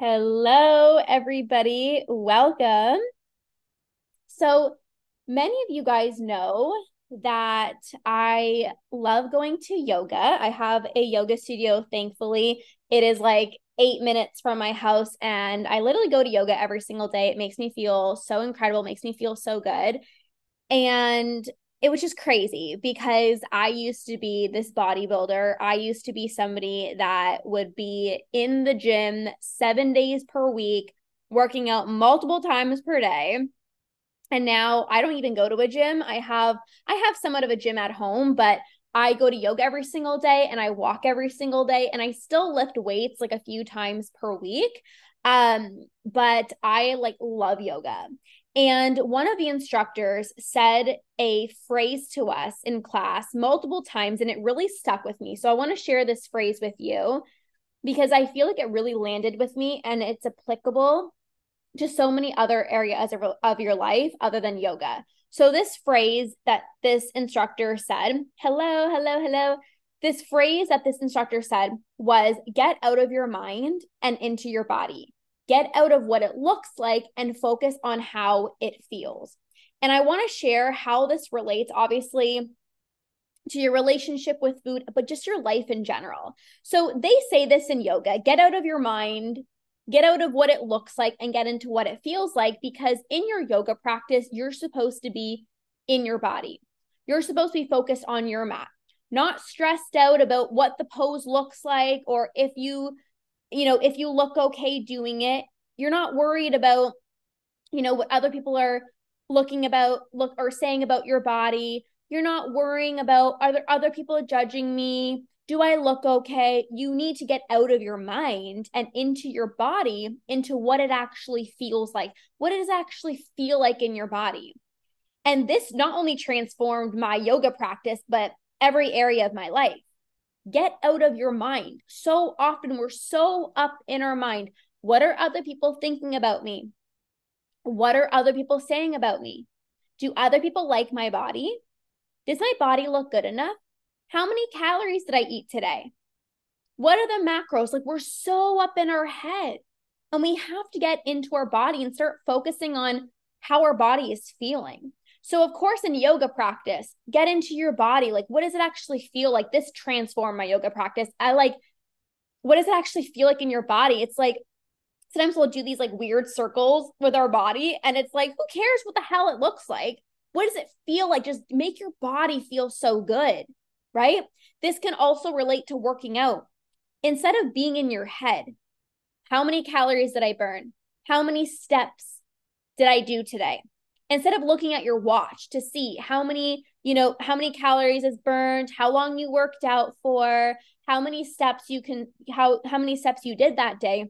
Hello, everybody. Welcome. So, many of you guys know that I love going to yoga. I have a yoga studio, thankfully. It is like eight minutes from my house, and I literally go to yoga every single day. It makes me feel so incredible, makes me feel so good. And it was just crazy because I used to be this bodybuilder. I used to be somebody that would be in the gym seven days per week, working out multiple times per day. And now I don't even go to a gym. I have I have somewhat of a gym at home, but I go to yoga every single day and I walk every single day and I still lift weights like a few times per week. Um, but I like love yoga. And one of the instructors said a phrase to us in class multiple times, and it really stuck with me. So I want to share this phrase with you because I feel like it really landed with me and it's applicable to so many other areas of, of your life other than yoga. So, this phrase that this instructor said, hello, hello, hello, this phrase that this instructor said was get out of your mind and into your body get out of what it looks like and focus on how it feels. And I want to share how this relates, obviously, to your relationship with food, but just your life in general. So they say this in yoga get out of your mind, get out of what it looks like, and get into what it feels like. Because in your yoga practice, you're supposed to be in your body. You're supposed to be focused on your mat, not stressed out about what the pose looks like or if you you know, if you look okay doing it, you're not worried about, you know, what other people are looking about, look or saying about your body. You're not worrying about are there other people judging me? Do I look okay? You need to get out of your mind and into your body, into what it actually feels like. What does actually feel like in your body? And this not only transformed my yoga practice, but every area of my life get out of your mind. So often we're so up in our mind. What are other people thinking about me? What are other people saying about me? Do other people like my body? Does my body look good enough? How many calories did I eat today? What are the macros? Like we're so up in our head. And we have to get into our body and start focusing on how our body is feeling. So, of course, in yoga practice, get into your body. Like, what does it actually feel like? This transformed my yoga practice. I like, what does it actually feel like in your body? It's like, sometimes we'll do these like weird circles with our body, and it's like, who cares what the hell it looks like? What does it feel like? Just make your body feel so good, right? This can also relate to working out. Instead of being in your head, how many calories did I burn? How many steps did I do today? Instead of looking at your watch to see how many, you know, how many calories is burned, how long you worked out for, how many steps you can how how many steps you did that day,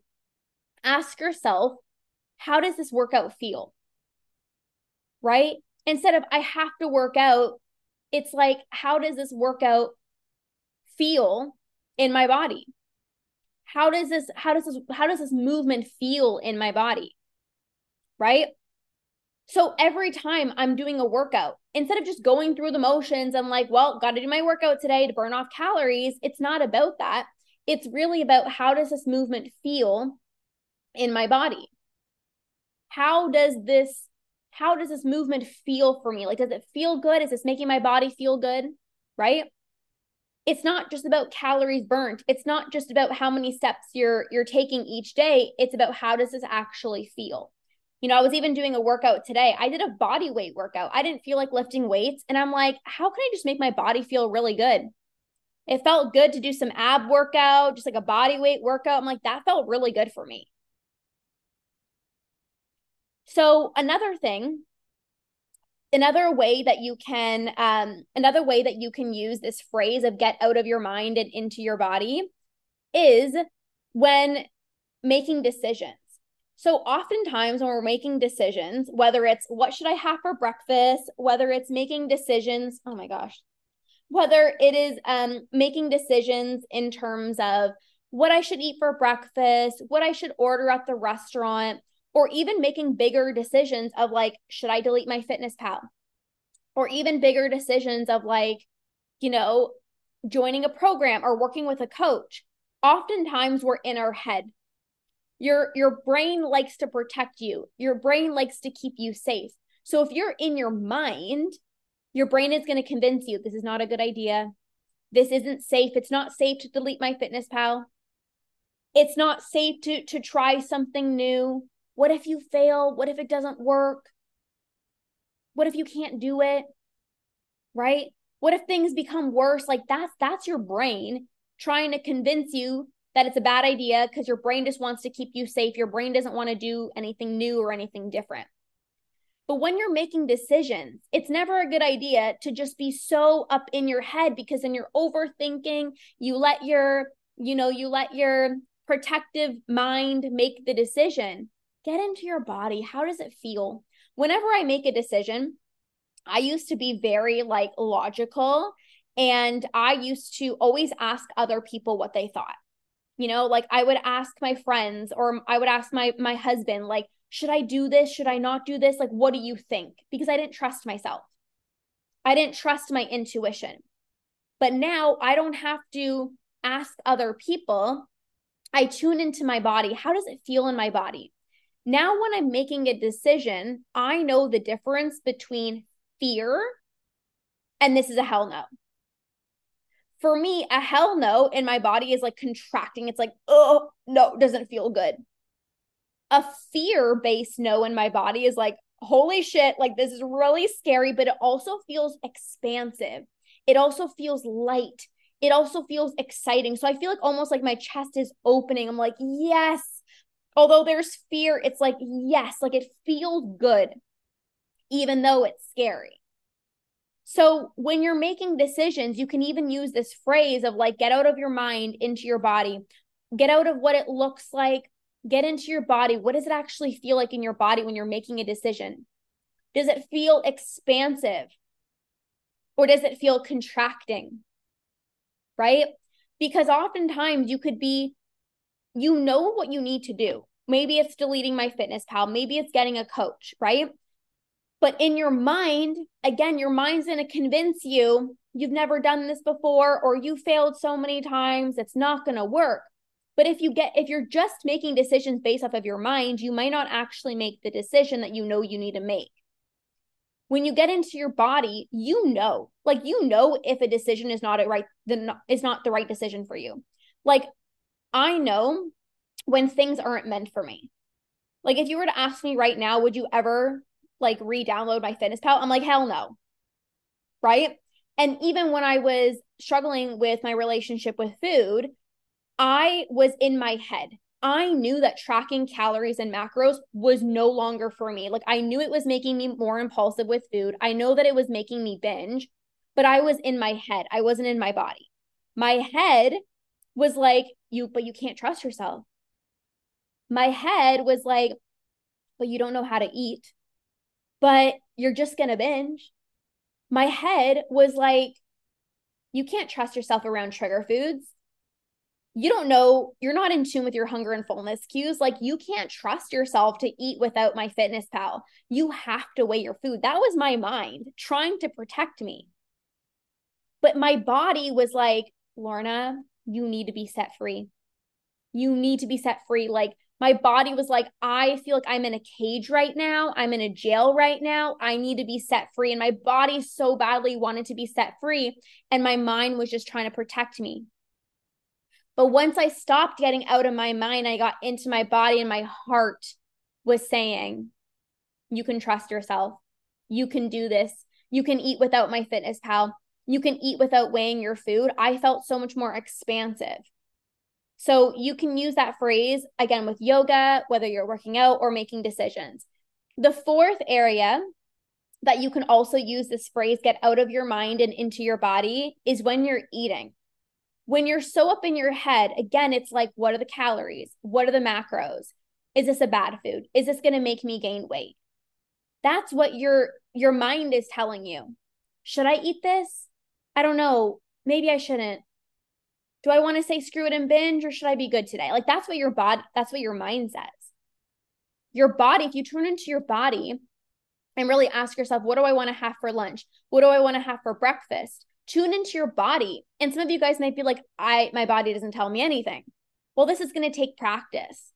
ask yourself, how does this workout feel? Right? Instead of I have to work out, it's like how does this workout feel in my body? How does this how does this how does this movement feel in my body? Right? So every time I'm doing a workout, instead of just going through the motions and like, well, got to do my workout today to burn off calories, it's not about that. It's really about how does this movement feel in my body? How does this how does this movement feel for me? Like does it feel good? Is this making my body feel good? Right? It's not just about calories burnt. It's not just about how many steps you're you're taking each day. It's about how does this actually feel? You know, I was even doing a workout today. I did a body weight workout. I didn't feel like lifting weights. And I'm like, how can I just make my body feel really good? It felt good to do some ab workout, just like a body weight workout. I'm like, that felt really good for me. So, another thing, another way that you can, um, another way that you can use this phrase of get out of your mind and into your body is when making decisions. So oftentimes when we're making decisions, whether it's what should I have for breakfast, whether it's making decisions, oh my gosh, whether it is um, making decisions in terms of what I should eat for breakfast, what I should order at the restaurant, or even making bigger decisions of like, should I delete MyFitnessPal? Or even bigger decisions of like, you know, joining a program or working with a coach. Oftentimes we're in our head Your your brain likes to protect you. Your brain likes to keep you safe. So if you're in your mind, your brain is going to convince you this is not a good idea. This isn't safe. It's not safe to delete MyFitnessPal. It's not safe to to try something new. What if you fail? What if it doesn't work? What if you can't do it? Right? What if things become worse? Like that's that's your brain trying to convince you that it's a bad idea because your brain just wants to keep you safe. Your brain doesn't want to do anything new or anything different. But when you're making decisions, it's never a good idea to just be so up in your head because then you're overthinking. You let your, you know, you let your protective mind make the decision. Get into your body. How does it feel? Whenever I make a decision, I used to be very like logical and I used to always ask other people what they thought. You know, like I would ask my friends or I would ask my my husband like should I do this? Should I not do this? Like, what do you think? Because I didn't trust myself. I didn't trust my intuition. But now I don't have to ask other people. I tune into my body. How does it feel in my body? Now, when I'm making a decision, I know the difference between fear and this is a hell no. For me, a hell no in my body is like contracting. It's like, oh, no, doesn't feel good a fear based no in my body is like, holy shit, like this is really scary, but it also feels expansive. It also feels light. It also feels exciting. So I feel like almost like my chest is opening. I'm like, yes. Although there's fear, it's like, yes, like it feels good, even though it's scary. So when you're making decisions, you can even use this phrase of like, get out of your mind into your body, get out of what it looks like, Get into your body. What does it actually feel like in your body when you're making a decision? Does it feel expansive or does it feel contracting? Right? Because oftentimes you could be, you know what you need to do. Maybe it's deleting MyFitnessPal, maybe it's getting a coach, right? But in your mind, again, your mind's going to convince you you've never done this before or you failed so many times, it's not going to work. But if you get if you're just making decisions based off of your mind, you might not actually make the decision that you know you need to make. When you get into your body, you know, like you know if a decision is not a right then is not the right decision for you. Like I know when things aren't meant for me. Like if you were to ask me right now, would you ever like re-download MyFitnessPal? I'm like, hell no. Right? And even when I was struggling with my relationship with food, I was in my head. I knew that tracking calories and macros was no longer for me. Like I knew it was making me more impulsive with food. I know that it was making me binge, but I was in my head. I wasn't in my body. My head was like, you, but you can't trust yourself. My head was like, but you don't know how to eat, but you're just going to binge. My head was like, you can't trust yourself around trigger foods you don't know, you're not in tune with your hunger and fullness cues. Like you can't trust yourself to eat without MyFitnessPal. You have to weigh your food. That was my mind trying to protect me. But my body was like, Lorna, you need to be set free. You need to be set free. Like my body was like, I feel like I'm in a cage right now. I'm in a jail right now. I need to be set free. And my body so badly wanted to be set free. And my mind was just trying to protect me. But once I stopped getting out of my mind, I got into my body and my heart was saying, You can trust yourself. You can do this. You can eat without MyFitnessPal. You can eat without weighing your food. I felt so much more expansive. So you can use that phrase again with yoga, whether you're working out or making decisions. The fourth area that you can also use this phrase, get out of your mind and into your body, is when you're eating when you're so up in your head, again, it's like, what are the calories? What are the macros? Is this a bad food? Is this going to make me gain weight? That's what your your mind is telling you. Should I eat this? I don't know. Maybe I shouldn't. Do I want to say screw it and binge or should I be good today? Like that's what your body that's what your mind says. Your body, if you turn into your body and really ask yourself, what do I want to have for lunch? What do I want to have for breakfast? tune into your body. And some of you guys might be like, I my body doesn't tell me anything. Well, this is going to take practice.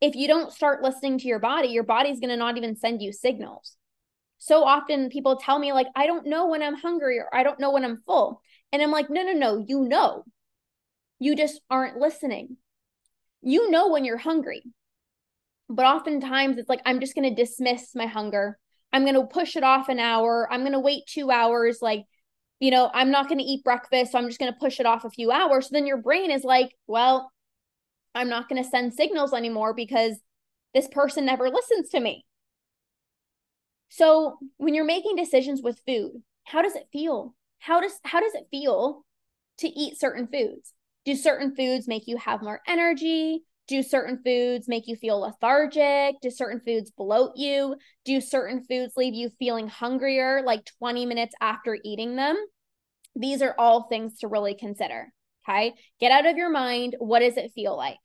if you don't start listening to your body, your body's going to not even send you signals. So often people tell me, like, I don't know when I'm hungry or I don't know when I'm full. And I'm like, no, no, no, you know. You just aren't listening. You know when you're hungry. But oftentimes it's like, I'm just going to dismiss my hunger. I'm going to push it off an hour. I'm going to wait two hours. Like, you know, I'm not going to eat breakfast. So I'm just going to push it off a few hours. So then your brain is like, well, I'm not going to send signals anymore because this person never listens to me. So when you're making decisions with food, how does it feel? How does how does it feel to eat certain foods? Do certain foods make you have more energy? Do certain foods make you feel lethargic? Do certain foods bloat you? Do certain foods leave you feeling hungrier like 20 minutes after eating them? These are all things to really consider. Okay. Get out of your mind. What does it feel like?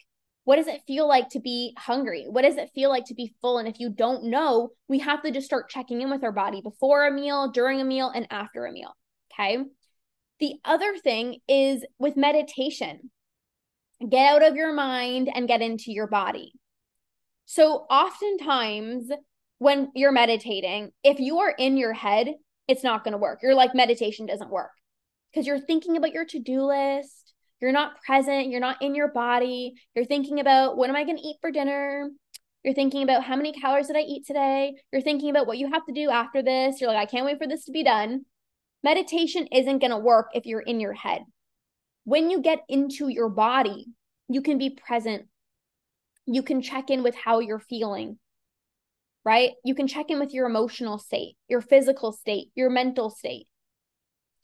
What does it feel like to be hungry? What does it feel like to be full? And if you don't know, we have to just start checking in with our body before a meal, during a meal, and after a meal. Okay. The other thing is with meditation, get out of your mind and get into your body. So, oftentimes, when you're meditating, if you are in your head, it's not going to work. You're like, meditation doesn't work because you're thinking about your to do list. You're not present. You're not in your body. You're thinking about what am I going to eat for dinner? You're thinking about how many calories did I eat today? You're thinking about what you have to do after this. You're like, I can't wait for this to be done. Meditation isn't going to work if you're in your head. When you get into your body, you can be present. You can check in with how you're feeling, right? You can check in with your emotional state, your physical state, your mental state.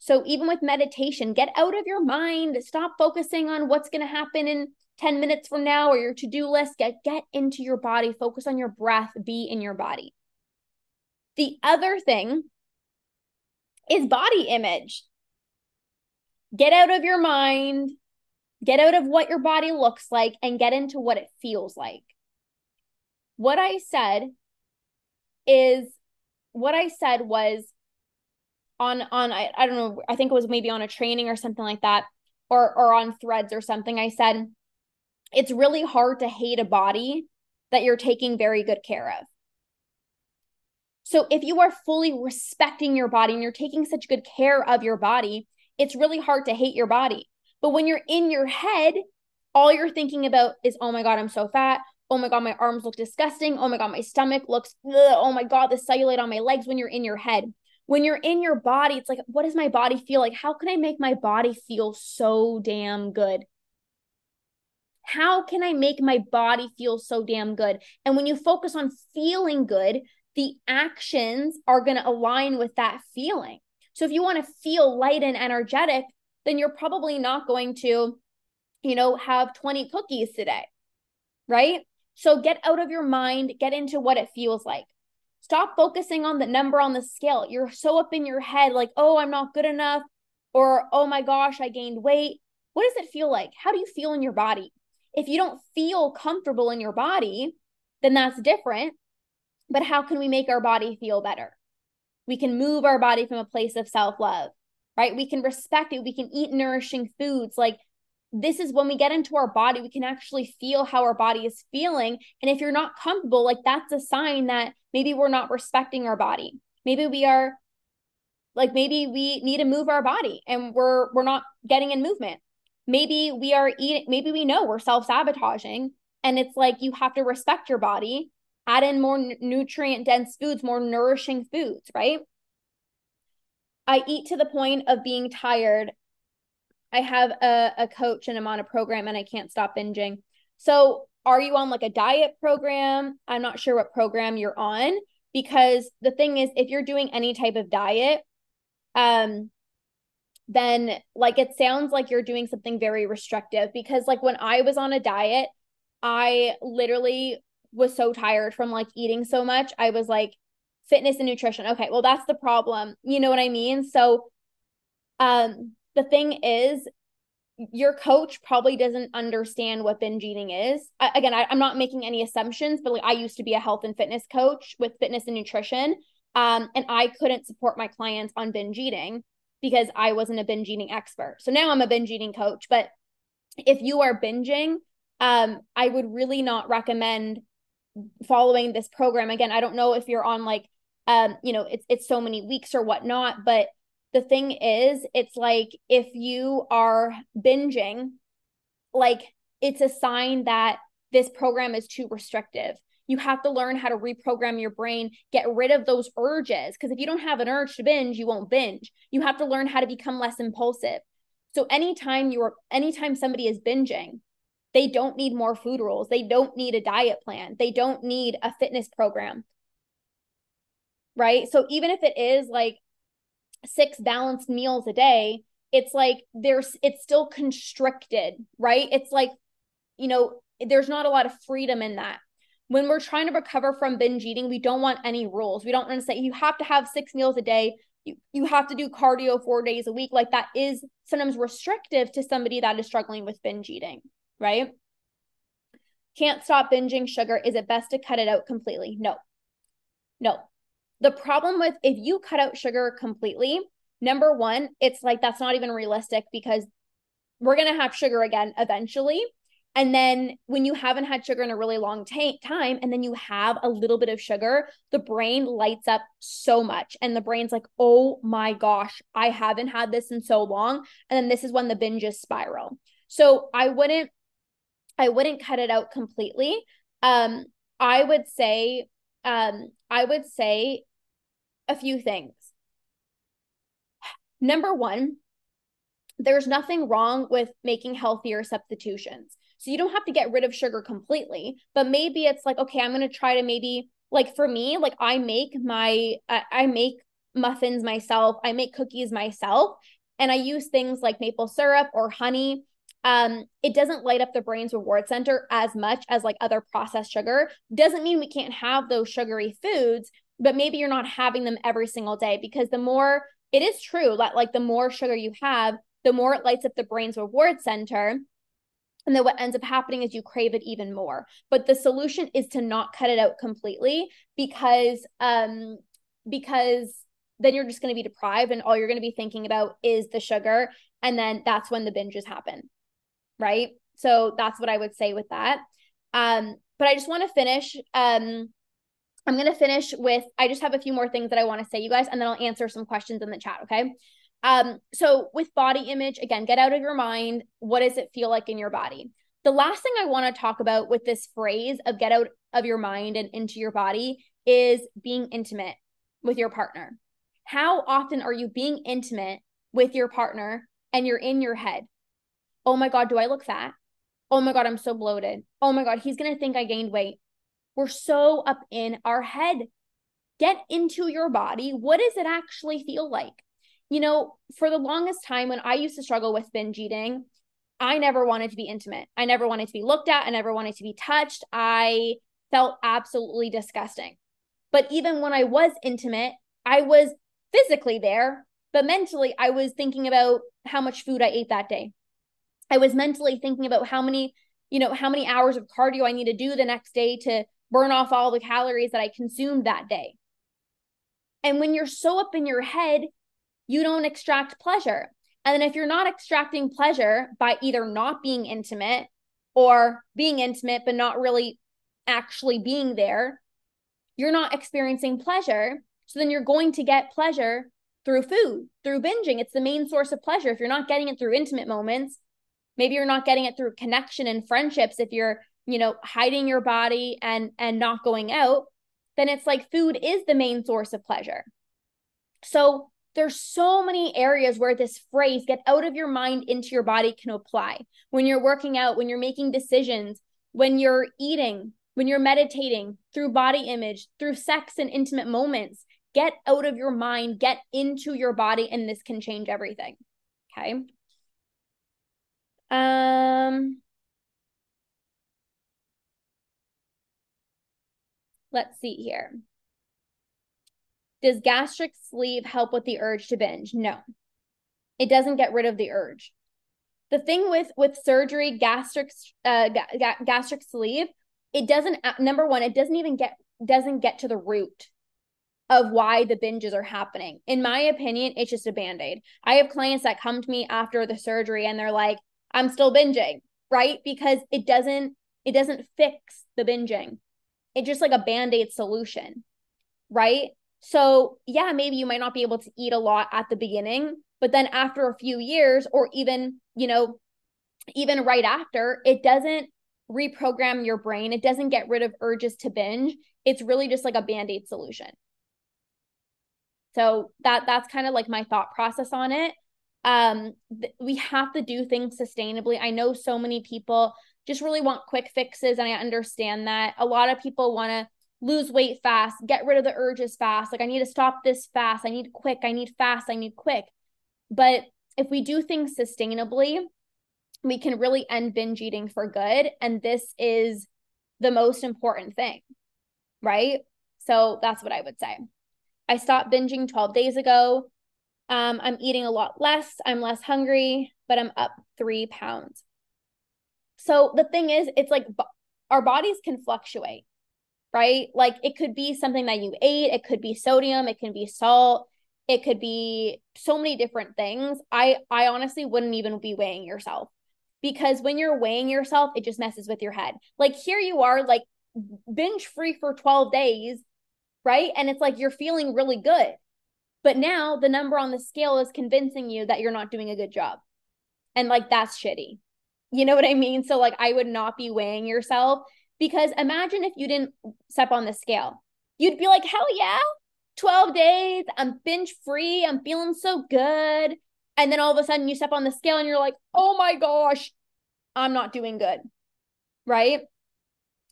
So even with meditation, get out of your mind, stop focusing on what's going to happen in 10 minutes from now or your to-do list. Get get into your body, focus on your breath, be in your body. The other thing is body image. Get out of your mind, get out of what your body looks like and get into what it feels like. What I said is what I said was on on I, I don't know i think it was maybe on a training or something like that or or on threads or something i said it's really hard to hate a body that you're taking very good care of so if you are fully respecting your body and you're taking such good care of your body it's really hard to hate your body but when you're in your head all you're thinking about is oh my god i'm so fat oh my god my arms look disgusting oh my god my stomach looks ugh. oh my god the cellulite on my legs when you're in your head when you're in your body, it's like, what does my body feel like? How can I make my body feel so damn good? How can I make my body feel so damn good? And when you focus on feeling good, the actions are going to align with that feeling. So if you want to feel light and energetic, then you're probably not going to, you know, have 20 cookies today. Right? So get out of your mind, get into what it feels like. Stop focusing on the number on the scale. You're so up in your head, like, oh, I'm not good enough, or oh my gosh, I gained weight. What does it feel like? How do you feel in your body? If you don't feel comfortable in your body, then that's different. But how can we make our body feel better? We can move our body from a place of self love, right? We can respect it. We can eat nourishing foods. Like this is when we get into our body, we can actually feel how our body is feeling. And if you're not comfortable, like that's a sign that maybe we're not respecting our body. Maybe we are like maybe we need to move our body and we're we're not getting in movement. Maybe we are eating maybe we know we're self-sabotaging and it's like you have to respect your body, add in more nutrient dense foods, more nourishing foods, right? I eat to the point of being tired I have a, a coach and I'm on a program and I can't stop binging. So, are you on like a diet program? I'm not sure what program you're on because the thing is, if you're doing any type of diet, um, then like it sounds like you're doing something very restrictive because like when I was on a diet, I literally was so tired from like eating so much. I was like, fitness and nutrition. Okay, well, that's the problem. You know what I mean? So, um, the thing is your coach probably doesn't understand what binge eating is. I, again, I, am not making any assumptions, but like I used to be a health and fitness coach with fitness and nutrition. Um, and I couldn't support my clients on binge eating because I wasn't a binge eating expert. So now I'm a binge eating coach. But if you are binging, um, I would really not recommend following this program. Again, I don't know if you're on like um, you know, it's it's so many weeks or whatnot, but the thing is, it's like if you are binging, like it's a sign that this program is too restrictive. You have to learn how to reprogram your brain, get rid of those urges. Because if you don't have an urge to binge, you won't binge. You have to learn how to become less impulsive. So anytime you're anytime somebody is binging, they don't need more food rules. They don't need a diet plan. They don't need a fitness program. Right. So even if it is like six balanced meals a day, it's like there's, it's still constricted, right? It's like, you know, there's not a lot of freedom in that. When we're trying to recover from binge eating, we don't want any rules. We don't want to say you have to have six meals a day. You, you have to do cardio four days a week. Like that is sometimes restrictive to somebody that is struggling with binge eating right? Can't stop binging sugar. Is it best to cut it out completely? No. No. The problem with if you cut out sugar completely, number one, it's like that's not even realistic because we're going to have sugar again eventually. And then when you haven't had sugar in a really long t- time, and then you have a little bit of sugar, the brain lights up so much. And the brain's like, oh my gosh, I haven't had this in so long. And then this is when the binges spiral. So I wouldn't I wouldn't cut it out completely. Um, I would say, um, I would say a few things. Number one, there's nothing wrong with making healthier substitutions. So you don't have to get rid of sugar completely, but maybe it's like, okay, I'm going to try to maybe like for me, like I make my, I, I make muffins myself, I make cookies myself, and I use things like maple syrup or honey um, it doesn't light up the brain's reward center as much as like other processed sugar. Doesn't mean we can't have those sugary foods, but maybe you're not having them every single day because the more it is true that like the more sugar you have, the more it lights up the brain's reward center. And then what ends up happening is you crave it even more. But the solution is to not cut it out completely because um because then you're just going to be deprived and all you're going to be thinking about is the sugar and then that's when the binges happen right? So that's what I would say with that. Um, but I just want to finish. Um, I'm going to finish with, I just have a few more things that I want to say, you guys, and then I'll answer some questions in the chat, okay? Um, so with body image, again, get out of your mind. What does it feel like in your body? The last thing I want to talk about with this phrase of get out of your mind and into your body is being intimate with your partner. How often are you being intimate with your partner and you're in your head? Oh my God, do I look fat? Oh my God, I'm so bloated. Oh my God, he's going to think I gained weight. We're so up in our head. Get into your body. What does it actually feel like? You know, for the longest time when I used to struggle with binge eating, I never wanted to be intimate. I never wanted to be looked at. I never wanted to be touched. I felt absolutely disgusting. But even when I was intimate, I was physically there, but mentally, I was thinking about how much food I ate that day. I was mentally thinking about how many, you know, how many hours of cardio I need to do the next day to burn off all the calories that I consumed that day. And when you're so up in your head, you don't extract pleasure. And then if you're not extracting pleasure by either not being intimate or being intimate, but not really actually being there, you're not experiencing pleasure. So then you're going to get pleasure through food, through binging. It's the main source of pleasure. If you're not getting it through intimate moments, maybe you're not getting it through connection and friendships if you're you know hiding your body and and not going out then it's like food is the main source of pleasure. So there's so many areas where this phrase get out of your mind into your body can apply. When you're working out when you're making decisions when you're eating when you're meditating through body image through sex and intimate moments get out of your mind get into your body and this can change everything. Okay let's see here. Does gastric sleeve help with the urge to binge? No. It doesn't get rid of the urge. The thing with with surgery, gastric uh, ga- gastric sleeve, it doesn't number one, it doesn't even get doesn't get to the root of why the binges are happening. In my opinion, it's just a band-aid. I have clients that come to me after the surgery and they're like, I'm still binging. right? Because it doesn't it doesn't fix the binging. It's just like a band-aid solution, right? So, yeah, maybe you might not be able to eat a lot at the beginning, but then after a few years or even, you know, even right after, it doesn't reprogram your brain. It doesn't get rid of urges to binge. It's really just like a band-aid solution. So that that's kind of like my thought process on it. Um th- we have to do things sustainably. I know so many people just really want quick fixes and I understand that. A lot of people want to lose weight fast, get rid of the urges fast. Like I need to stop this fast. I need quick. I need fast. I need quick. But if we do things sustainably, we can really end binge eating for good. And this is the most important thing, right? So that's what I would say. I stopped binging 12 days ago. Um, I'm eating a lot less. I'm less hungry, but I'm up three pounds. So the thing is, it's like our bodies can fluctuate, right? Like it could be something that you ate, it could be sodium, it can be salt, it could be so many different things. I I honestly wouldn't even be weighing yourself because when you're weighing yourself, it just messes with your head. Like here you are, like binge free for 12 days, right? And it's like you're feeling really good. But now the number on the scale is convincing you that you're not doing a good job. And like that's shitty. You know what I mean? So like I would not be weighing yourself because imagine if you didn't step on the scale. You'd be like, "Hell yeah. 12 days, I'm binge free, I'm feeling so good." And then all of a sudden you step on the scale and you're like, "Oh my gosh, I'm not doing good." Right?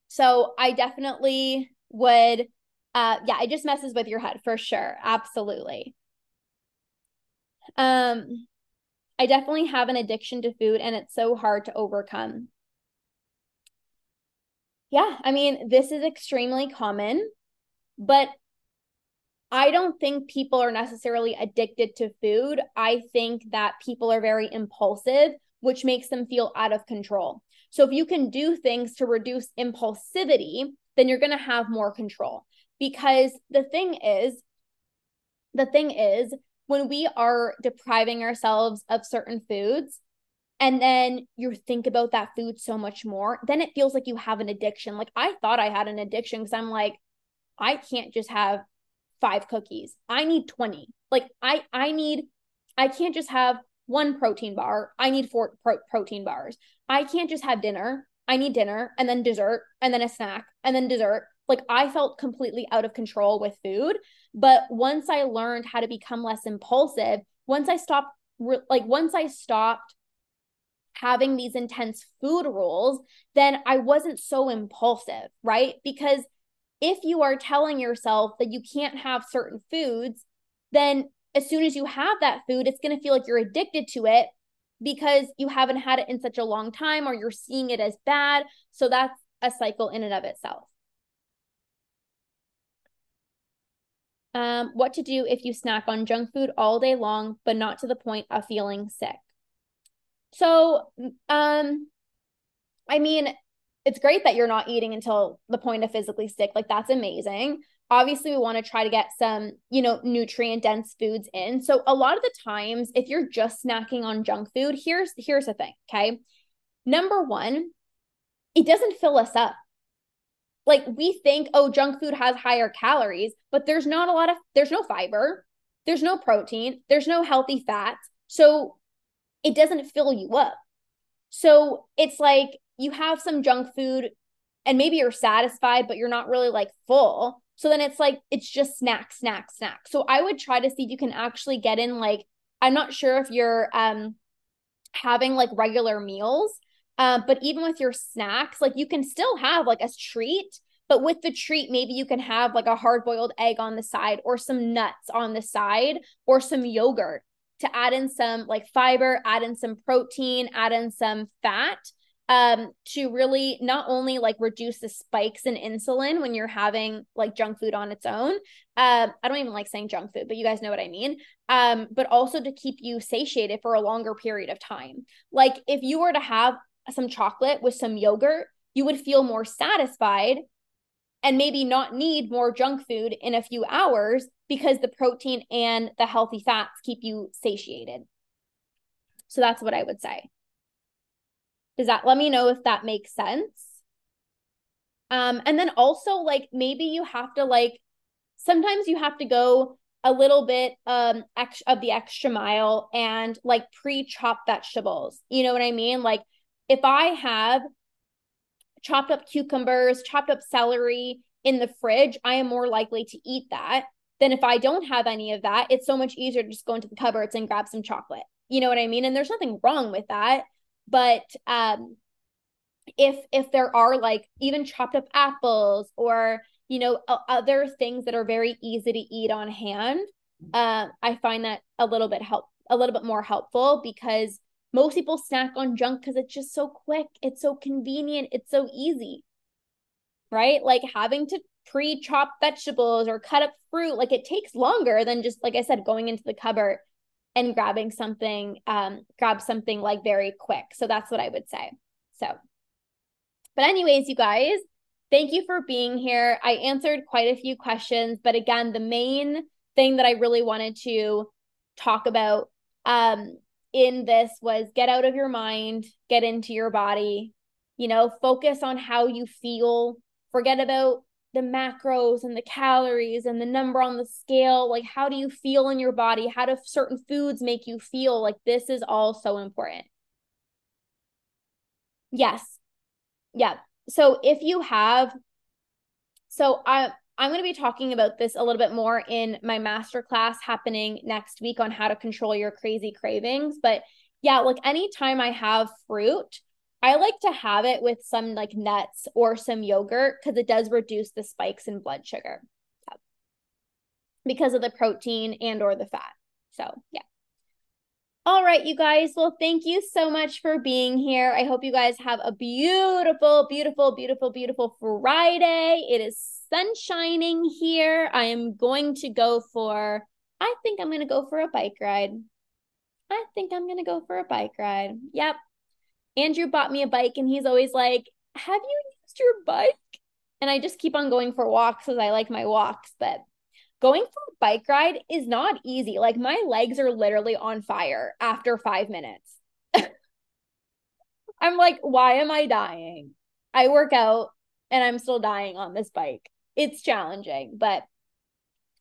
So I definitely would uh yeah, it just messes with your head for sure. Absolutely. Um I definitely have an addiction to food and it's so hard to overcome. Yeah, I mean, this is extremely common, but I don't think people are necessarily addicted to food. I think that people are very impulsive, which makes them feel out of control. So if you can do things to reduce impulsivity, then you're going to have more control. Because the thing is, the thing is, when we are depriving ourselves of certain foods and then you think about that food so much more, then it feels like you have an addiction. Like I thought I had an addiction because I'm like, I can't just have five cookies. I need 20. Like I I need I can't just have one protein bar. I need four pro- protein bars. I can't just have dinner. I need dinner and then dessert and then a snack and then dessert. Like I felt completely out of control with food. But once I learned how to become less impulsive, once I stopped, like, once I stopped having these intense food rules, then I wasn't so impulsive, right? Because if you are telling yourself that you can't have certain foods, then as soon as you have that food, it's going to feel like you're addicted to it because you haven't had it in such a long time or you're seeing it as bad. So that's a cycle in and of itself. Um, what to do if you snack on junk food all day long, but not to the point of feeling sick. So, um, I mean, it's great that you're not eating until the point of physically sick. Like, that's amazing. Obviously, we want to try to get some, you know, nutrient dense foods in. So, a lot of the times, if you're just snacking on junk food, here's here's the thing. Okay. Number one, it doesn't fill us up like we think oh junk food has higher calories but there's not a lot of there's no fiber there's no protein there's no healthy fats. So it doesn't fill you up. So it's like you have some junk food and maybe you're satisfied but you're not really like full. So then it's like it's just snack snack snack. So i would try to see if you can actually get in like i'm not sure if you're um having like regular meals um, but even with your snacks, like you can still have like a treat, but with the treat, maybe you can have like a hard boiled egg on the side or some nuts on the side or some yogurt to add in some like fiber, add in some protein, add in some fat um, to really not only like reduce the spikes in insulin when you're having like junk food on its own. Um, I don't even like saying junk food, but you guys know what I mean. Um, but also to keep you satiated for a longer period of time. Like if you were to have some chocolate with some yogurt, you would feel more satisfied and maybe not need more junk food in a few hours because the protein and the healthy fats keep you satiated. So that's what I would say. Does that let me know if that makes sense? Um, and then also like maybe you have to like sometimes you have to go a little bit um ex- of the extra mile and like pre-chop vegetables. You know what I mean? Like if I have chopped up cucumbers, chopped up celery in the fridge, I am more likely to eat that than if I don't have any of that. It's so much easier to just go into the cupboards and grab some chocolate. You know what I mean? And there's nothing wrong with that. But um if if there are like even chopped up apples or you know other things that are very easy to eat on hand uh, i find that a little bit help a little bit more helpful because most people snack on junk because it's just so quick it's so convenient it's so easy right? Like having to pre-chop vegetables or cut up fruit like it takes longer than just like i said going into the cupboard and grabbing something um grab something like very quick. So that's what i would say. So but anyways you guys thank you for being here. I answered quite a few questions but again the main thing that i really wanted to talk about um in this was get out of your mind get into your body you know focus on how you feel. Forget about the macros and the calories and the number on the scale. Like how do you feel in your body? How do certain foods make you feel? Like this is all so important. Yes. Yeah so if you have so i i'm going to be talking about this a little bit more in my master class happening next week on how to control your crazy cravings but yeah like anytime i have fruit I like to have it with some like nuts or some yogurt because it does reduce the spikes in blood sugar yeah. because of the protein and or the fat. So, yeah. All right, you guys. Well, thank you so much for being here. I hope you guys have a beautiful, beautiful, beautiful, beautiful Friday. It is sun shining here. I am going to go for, I think I'm going to go for a bike ride. I think I'm going to go for a bike ride. Yep. Andrew bought me a bike and he's always like, Have you used your bike? And I just keep on going for walks because I like my walks. But going for a bike ride is not easy. Like my legs are literally on fire after five minutes. I'm like, why am I dying? I work out and I'm still dying on this bike. It's challenging, but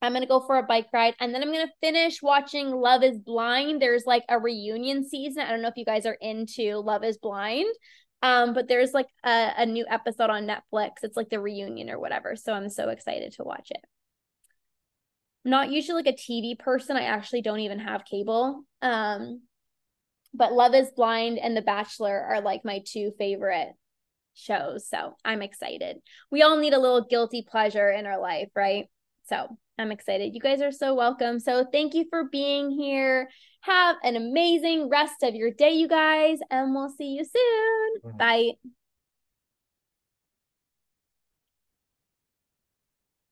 I'm going to go for a bike ride and then I'm going to finish watching Love is Blind. There's like a reunion season. I don't know if you guys are into Love is Blind. Um, but there's like a, a new episode on Netflix. It's like the reunion or whatever. So I'm so excited to watch it. Not usually like a TV person. I actually don't even have cable. Um, but Love is Blind and The Bachelor are like my two favorite shows. So I'm excited. We all need a little guilty pleasure in our life, right? So I'm excited. You guys are so welcome. So thank you for being here. Have an amazing rest of your day, you guys, and we'll see you soon. Bye.